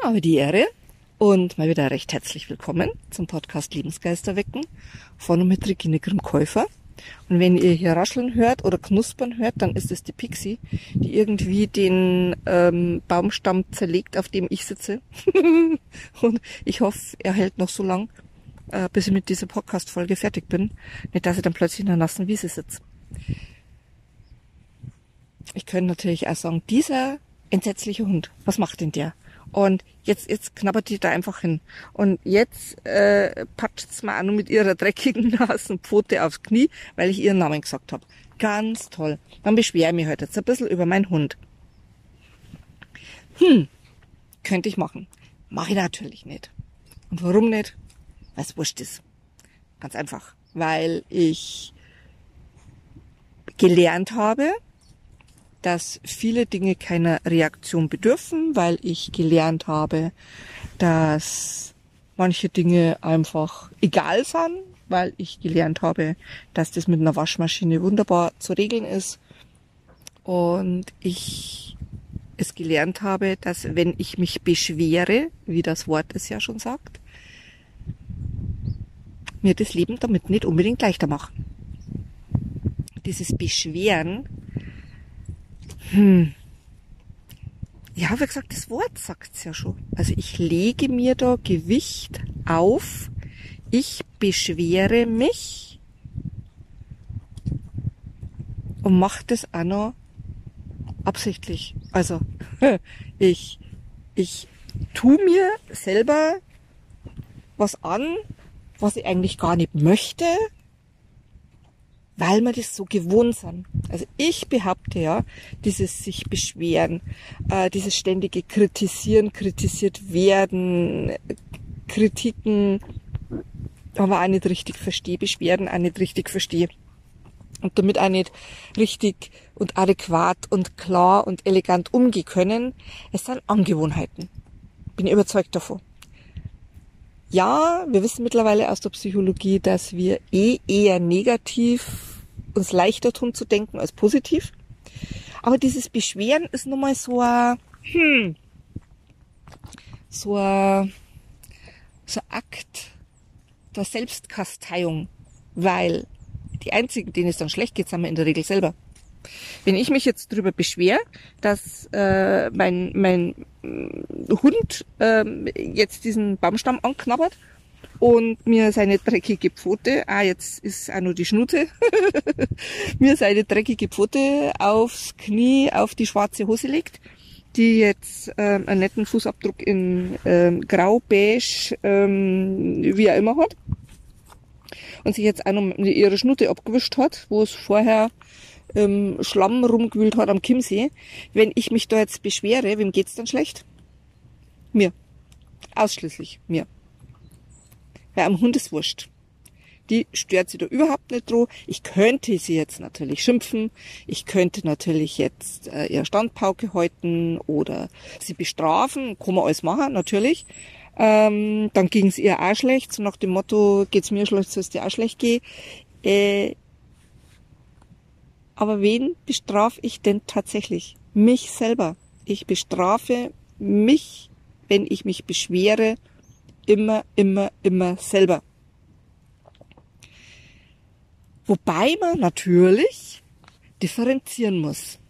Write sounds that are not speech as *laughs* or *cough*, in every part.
Habe die Ehre und mal wieder recht herzlich willkommen zum Podcast Lebensgeister wecken von und mit Regine Grimm-Käufer. Und wenn ihr hier rascheln hört oder knuspern hört, dann ist es die Pixie, die irgendwie den ähm, Baumstamm zerlegt, auf dem ich sitze. *laughs* und ich hoffe, er hält noch so lang, äh, bis ich mit dieser Podcast-Folge fertig bin. Nicht, dass ich dann plötzlich in der nassen Wiese sitze. Ich könnte natürlich auch sagen, dieser entsetzliche Hund, was macht denn der? Und jetzt, jetzt knabbert die da einfach hin. Und jetzt äh, patscht's mir auch nur mit ihrer dreckigen *laughs* Nasenpfote aufs Knie, weil ich ihren Namen gesagt habe. Ganz toll. Dann beschwere ich mich heute jetzt ein bisschen über meinen Hund. Hm, könnte ich machen. Mache ich natürlich nicht. Und warum nicht? Weil es wurscht ist. Ganz einfach. Weil ich gelernt habe, dass viele Dinge keiner Reaktion bedürfen, weil ich gelernt habe, dass manche Dinge einfach egal sind, weil ich gelernt habe, dass das mit einer Waschmaschine wunderbar zu regeln ist. Und ich es gelernt habe, dass wenn ich mich beschwere, wie das Wort es ja schon sagt, mir das Leben damit nicht unbedingt leichter machen. Dieses Beschweren hm. Ja, wie gesagt, das Wort sagt's ja schon. Also ich lege mir da Gewicht auf. Ich beschwere mich und mache das auch noch absichtlich. Also *laughs* ich, ich tu mir selber was an, was ich eigentlich gar nicht möchte, weil wir das so gewohnt sind. Also ich behaupte ja, dieses sich beschweren, äh, dieses ständige Kritisieren, kritisiert werden, Kritiken, aber auch nicht richtig verstehe, Beschwerden auch nicht richtig verstehe. Und damit auch nicht richtig und adäquat und klar und elegant umgehen können. Es sind Angewohnheiten. Bin überzeugt davon. Ja, wir wissen mittlerweile aus der Psychologie, dass wir eh eher negativ uns leichter tun zu denken als positiv. Aber dieses Beschweren ist nun mal so ein, hm, so ein, so ein Akt der Selbstkasteiung, weil die einzigen, denen es dann schlecht geht, sind wir in der Regel selber. Wenn ich mich jetzt darüber beschwere, dass äh, mein, mein Hund äh, jetzt diesen Baumstamm anknabbert und mir seine dreckige Pfote, ah, jetzt ist auch nur die Schnute, *laughs* mir seine dreckige Pfote aufs Knie auf die schwarze Hose legt, die jetzt ähm, einen netten Fußabdruck in ähm, grau, beige, ähm, wie er immer hat. Und sich jetzt auch noch ihre Schnute abgewischt hat, wo es vorher ähm, Schlamm rumgewühlt hat am Chiemsee. Wenn ich mich da jetzt beschwere, wem geht's dann schlecht? Mir. Ausschließlich mir. Weil am Hund ist wurscht. Die stört sie da überhaupt nicht dran. Ich könnte sie jetzt natürlich schimpfen. Ich könnte natürlich jetzt äh, ihr Standpauke halten oder sie bestrafen. Kann man alles machen, natürlich. Ähm, dann ging es ihr auch schlecht. So nach dem Motto, geht's mir schlecht, soll es dir auch schlecht gehen. Äh, aber wen bestrafe ich denn tatsächlich? Mich selber. Ich bestrafe mich, wenn ich mich beschwere immer, immer, immer selber. Wobei man natürlich differenzieren muss.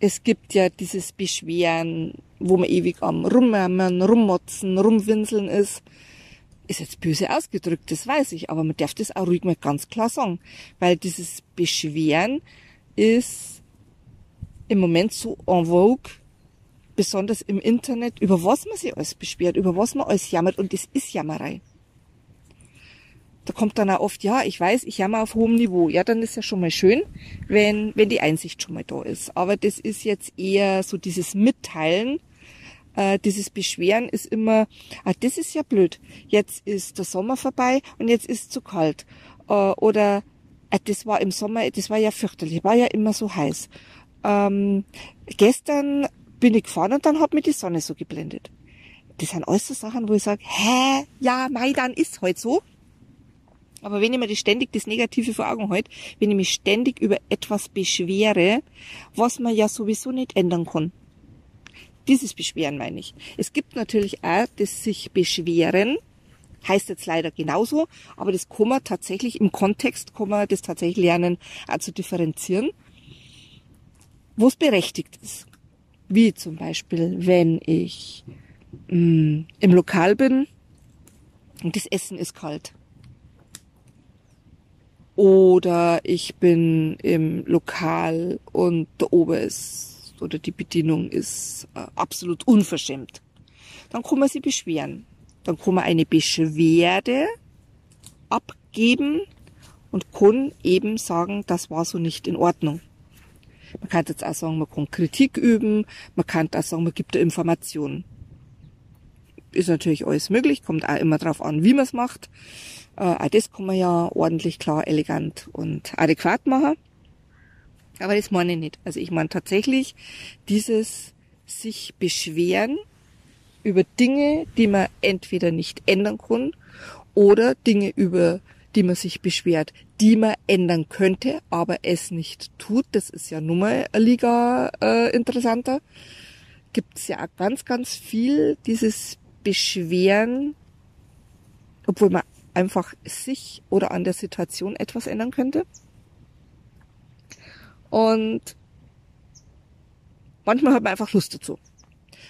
Es gibt ja dieses Beschweren, wo man ewig am Rummärmern, Rummotzen, Rumwinseln ist. Ist jetzt böse ausgedrückt, das weiß ich, aber man darf das auch ruhig mal ganz klar sagen. Weil dieses Beschweren ist im Moment so en vogue, besonders im Internet, über was man sich alles beschwert, über was man alles jammert und das ist Jammerei. Da kommt dann auch oft, ja, ich weiß, ich jammer auf hohem Niveau. Ja, dann ist ja schon mal schön, wenn, wenn die Einsicht schon mal da ist. Aber das ist jetzt eher so dieses Mitteilen, äh, dieses Beschweren ist immer, ah, das ist ja blöd. Jetzt ist der Sommer vorbei und jetzt ist es zu kalt. Äh, oder, äh, das war im Sommer, das war ja fürchterlich, war ja immer so heiß. Ähm, gestern bin ich gefahren und dann hat mir die Sonne so geblendet. Das sind alles so Sachen, wo ich sage, hä, ja, mei, dann ist halt so. Aber wenn ich mir das ständig das Negative vor Augen halte, wenn ich mich ständig über etwas beschwere, was man ja sowieso nicht ändern kann, Dieses Beschweren meine ich. Es gibt natürlich auch das sich beschweren, heißt jetzt leider genauso, aber das kann man tatsächlich im Kontext, kann man das tatsächlich lernen, auch zu differenzieren, wo es berechtigt ist. Wie zum Beispiel, wenn ich mh, mm, im Lokal bin und das Essen ist kalt. Oder ich bin im Lokal und der Ober ist oder die Bedienung ist äh, absolut unverschämt. Dann kann man sich beschweren. Dann kann man eine Beschwerde abgeben und kann eben sagen, das war so nicht in Ordnung. Man kann jetzt auch sagen, man kann Kritik üben, man kann auch sagen, man gibt Informationen. Ist natürlich alles möglich, kommt auch immer drauf an, wie man es macht. Äh, auch das kann man ja ordentlich, klar, elegant und adäquat machen. Aber das meine ich nicht. Also ich meine tatsächlich dieses sich beschweren über Dinge, die man entweder nicht ändern kann oder Dinge, über die man sich beschwert, die man ändern könnte, aber es nicht tut. Das ist ja nun mal eine Liga äh, interessanter. Gibt es ja auch ganz, ganz viel dieses Beschweren, obwohl man einfach sich oder an der Situation etwas ändern könnte. Und manchmal hat man einfach Lust dazu.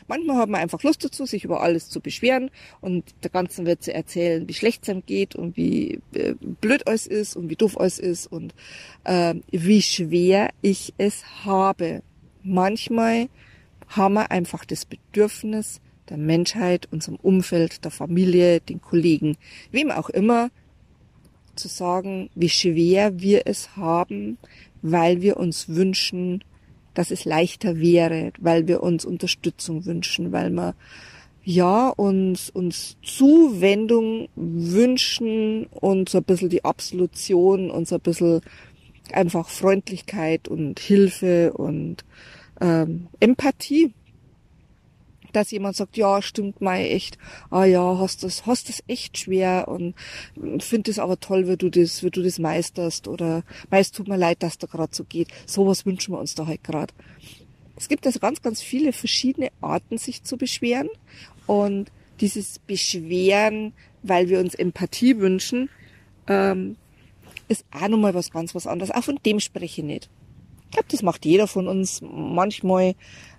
Manchmal hat man einfach Lust dazu, sich über alles zu beschweren und der ganzen Welt zu erzählen, wie schlecht es einem geht und wie äh, blöd alles ist und wie doof alles ist und äh, wie schwer ich es habe. Manchmal haben wir einfach das Bedürfnis, der Menschheit, unserem Umfeld, der Familie, den Kollegen, wem auch immer, zu sagen, wie schwer wir es haben, weil wir uns wünschen, dass es leichter wäre, weil wir uns Unterstützung wünschen, weil wir ja uns uns Zuwendung wünschen und so ein bisschen die Absolution und so ein bisschen einfach Freundlichkeit und Hilfe und ähm, Empathie dass jemand sagt, ja, stimmt mal echt, ah ja, hast das, hast das echt schwer und finde es aber toll, wie du das, wie du das meisterst oder meist tut mir leid, dass da gerade so geht. Sowas wünschen wir uns da halt gerade. Es gibt also ganz, ganz viele verschiedene Arten, sich zu beschweren und dieses Beschweren, weil wir uns Empathie wünschen, ähm, ist auch nochmal was ganz was anderes. Auch von dem spreche ich nicht. Ich glaube, das macht jeder von uns manchmal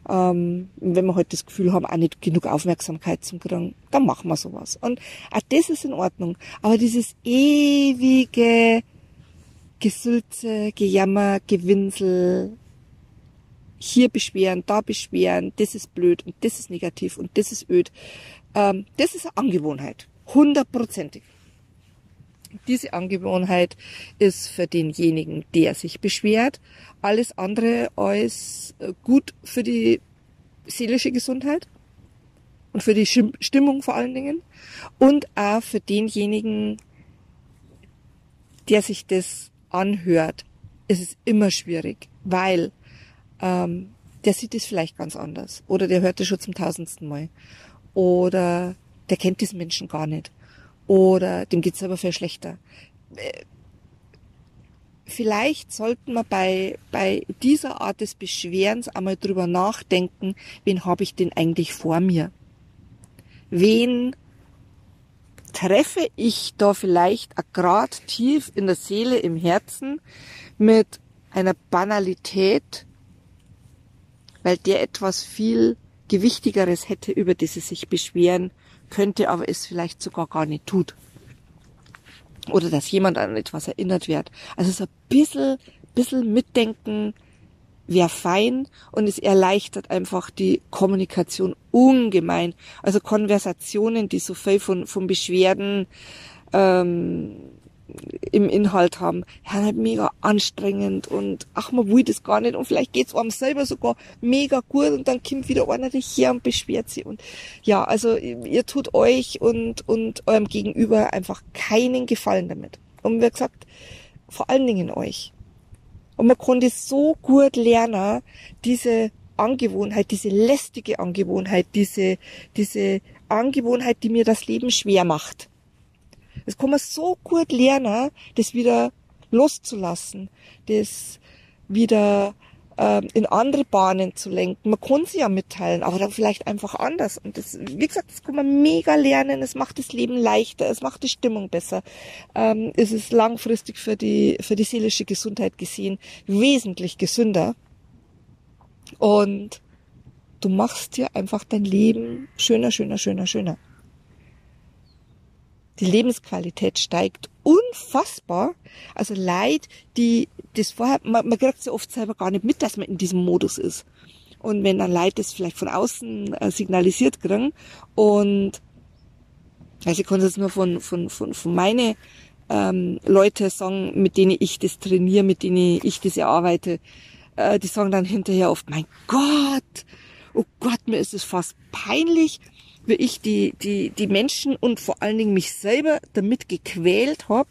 ähm, wenn wir halt das Gefühl haben, auch nicht genug Aufmerksamkeit zu kriegen, dann machen wir sowas. Und auch das ist in Ordnung. Aber dieses ewige Gesülze, Gejammer, Gewinsel, hier beschweren, da beschweren, das ist blöd und das ist negativ und das ist öd, ähm, das ist eine Angewohnheit. Hundertprozentig. Diese Angewohnheit ist für denjenigen, der sich beschwert, alles andere als äh, gut für die seelische Gesundheit und für die Stimmung vor allen Dingen und auch für denjenigen, der sich das anhört, ist es immer schwierig, weil ähm, der sieht es vielleicht ganz anders oder der hört es schon zum tausendsten Mal oder der kennt diesen Menschen gar nicht oder dem geht's aber viel schlechter. Äh, vielleicht sollten wir bei, bei dieser Art des Beschwerens einmal drüber nachdenken, wen habe ich denn eigentlich vor mir? Wen treffe ich da vielleicht grad tief in der Seele, im Herzen mit einer Banalität, weil der etwas viel Gewichtigeres hätte, über das sie sich beschweren könnte, aber es vielleicht sogar gar nicht tut. Oder dass jemand an etwas erinnert wird. Also so ein bisschen, bisschen mitdenken wäre fein und es erleichtert einfach die Kommunikation ungemein. Also Konversationen, die so viel von, von Beschwerden ähm, im Inhalt haben, ja, halt mega anstrengend und ach, man will das gar nicht und vielleicht geht's einem selber sogar mega gut und dann kommt wieder einer her und beschwert sich und ja, also ihr tut euch und, und eurem Gegenüber einfach keinen Gefallen damit. Und wie gesagt, vor allen Dingen euch. Und man konnte so gut lernen, diese Angewohnheit, diese lästige Angewohnheit, diese, diese Angewohnheit, die mir das Leben schwer macht das kann man so gut lernen, das wieder loszulassen, das wieder ähm, in andere Bahnen zu lenken. Man kann sie ja mitteilen, aber dann vielleicht einfach anders. Und das, wie gesagt, das kann man mega lernen. Es macht das Leben leichter, es macht die Stimmung besser. Ähm, es ist langfristig für die, für die seelische Gesundheit gesehen wesentlich gesünder. Und du machst dir einfach dein Leben schöner, schöner, schöner, schöner. Die Lebensqualität steigt unfassbar. Also Leid, die das vorher, man, man kriegt ja oft selber gar nicht mit, dass man in diesem Modus ist. Und wenn dann Leid das vielleicht von außen äh, signalisiert kriegen und also ich kann es nur von, von, von, von meine ähm, Leute sagen, mit denen ich das trainiere, mit denen ich das erarbeite, äh, die sagen dann hinterher oft, mein Gott, oh Gott, mir ist es fast peinlich, wie ich die, die, die Menschen und vor allen Dingen mich selber damit gequält habe,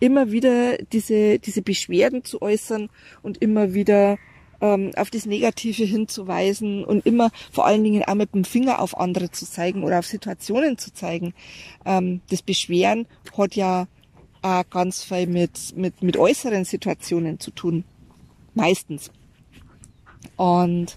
immer wieder diese, diese Beschwerden zu äußern und immer wieder ähm, auf das Negative hinzuweisen und immer vor allen Dingen auch mit dem Finger auf andere zu zeigen oder auf Situationen zu zeigen. Ähm, das Beschweren hat ja auch ganz viel mit, mit, mit äußeren Situationen zu tun. Meistens. Und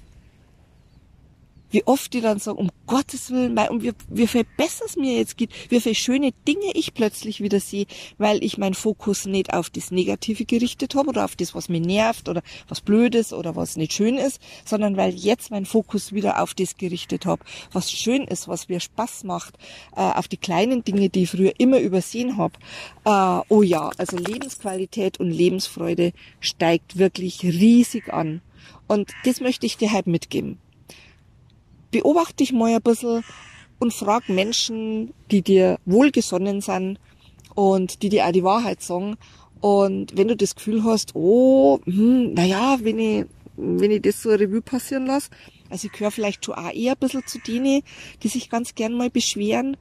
wie oft die dann sagen, um Gottes Willen, weil, um wie, wie viel besser es mir jetzt geht, wie viel schöne Dinge ich plötzlich wieder sehe, weil ich meinen Fokus nicht auf das Negative gerichtet habe oder auf das, was mir nervt oder was blöd ist oder was nicht schön ist, sondern weil jetzt mein Fokus wieder auf das gerichtet habe, was schön ist, was mir Spaß macht, äh, auf die kleinen Dinge, die ich früher immer übersehen habe. Äh, oh ja, also Lebensqualität und Lebensfreude steigt wirklich riesig an. Und das möchte ich dir halt mitgeben beobachte dich mal ein bisschen und frag Menschen, die dir wohlgesonnen sind und die dir auch die Wahrheit sagen. Und wenn du das Gefühl hast, oh, hm, naja, wenn ich, wenn ich das so eine Revue passieren lasse, also ich gehöre vielleicht schon auch eher ein bisschen zu denen, die sich ganz gern mal beschweren.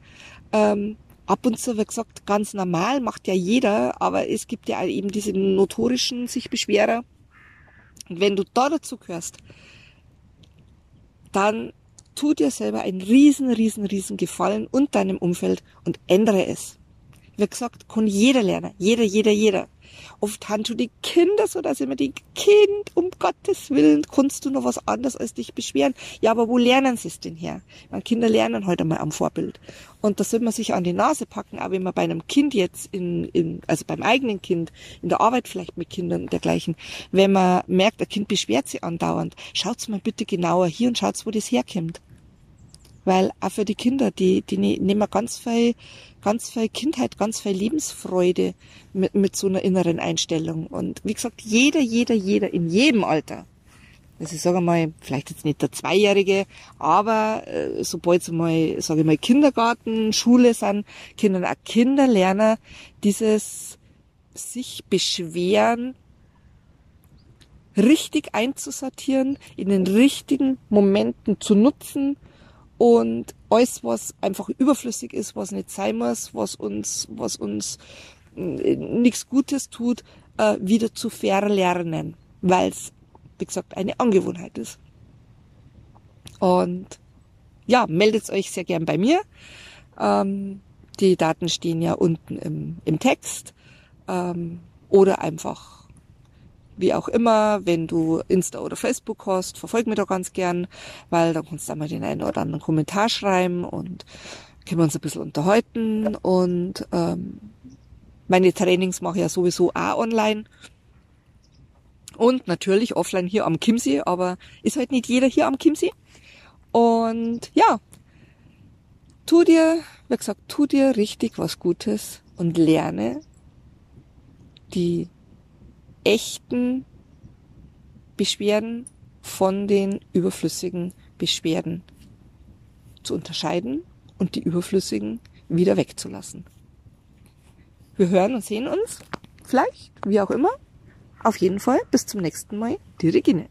Ähm, ab und zu, wie gesagt, ganz normal, macht ja jeder, aber es gibt ja eben diese notorischen sich Beschwerer. Und wenn du da dazu gehörst, dann tu dir selber einen riesen, riesen, riesen Gefallen und deinem Umfeld und ändere es. Wie gesagt, kann jeder lernen. Jeder, jeder, jeder. Oft haben du die Kinder so, dass immer die Kind, um Gottes Willen, kannst du noch was anderes als dich beschweren. Ja, aber wo lernen sie es denn her? Meine Kinder lernen heute mal am Vorbild. Und da soll man sich an die Nase packen, aber wenn man bei einem Kind jetzt in, in, also beim eigenen Kind, in der Arbeit vielleicht mit Kindern und dergleichen, wenn man merkt, ein Kind beschwert sich andauernd, schaut's mal bitte genauer hier und schaut's, wo das herkommt weil auch für die Kinder, die, die ne-, nehmen ganz viel, ganz viel Kindheit, ganz viel Lebensfreude mit, mit so einer inneren Einstellung. Und wie gesagt, jeder, jeder, jeder in jedem Alter, also ich sage mal, vielleicht jetzt nicht der Zweijährige, aber äh, sobald sie mal, sage ich mal, Kindergarten, Schule sind, können auch Kinder lernen, dieses sich beschweren, richtig einzusortieren, in den richtigen Momenten zu nutzen und alles, was einfach überflüssig ist, was nicht sein muss, was uns, was uns äh, nichts Gutes tut, äh, wieder zu verlernen, weil es, wie gesagt, eine Angewohnheit ist. Und ja, meldet euch sehr gern bei mir. Ähm, die Daten stehen ja unten im, im Text. Ähm, oder einfach wie auch immer, wenn du Insta oder Facebook hast, verfolg mich doch ganz gern, weil dann kannst du einmal den einen oder anderen Kommentar schreiben und können wir uns ein bisschen unterhalten. Und ähm, meine Trainings mache ich ja sowieso auch online. Und natürlich offline hier am Kimsee, aber ist halt nicht jeder hier am Kimsee und ja, tu dir, wie gesagt, tu dir richtig was Gutes und lerne die echten Beschwerden von den überflüssigen Beschwerden zu unterscheiden und die überflüssigen wieder wegzulassen. Wir hören und sehen uns, vielleicht, wie auch immer. Auf jeden Fall, bis zum nächsten Mal, die Regine.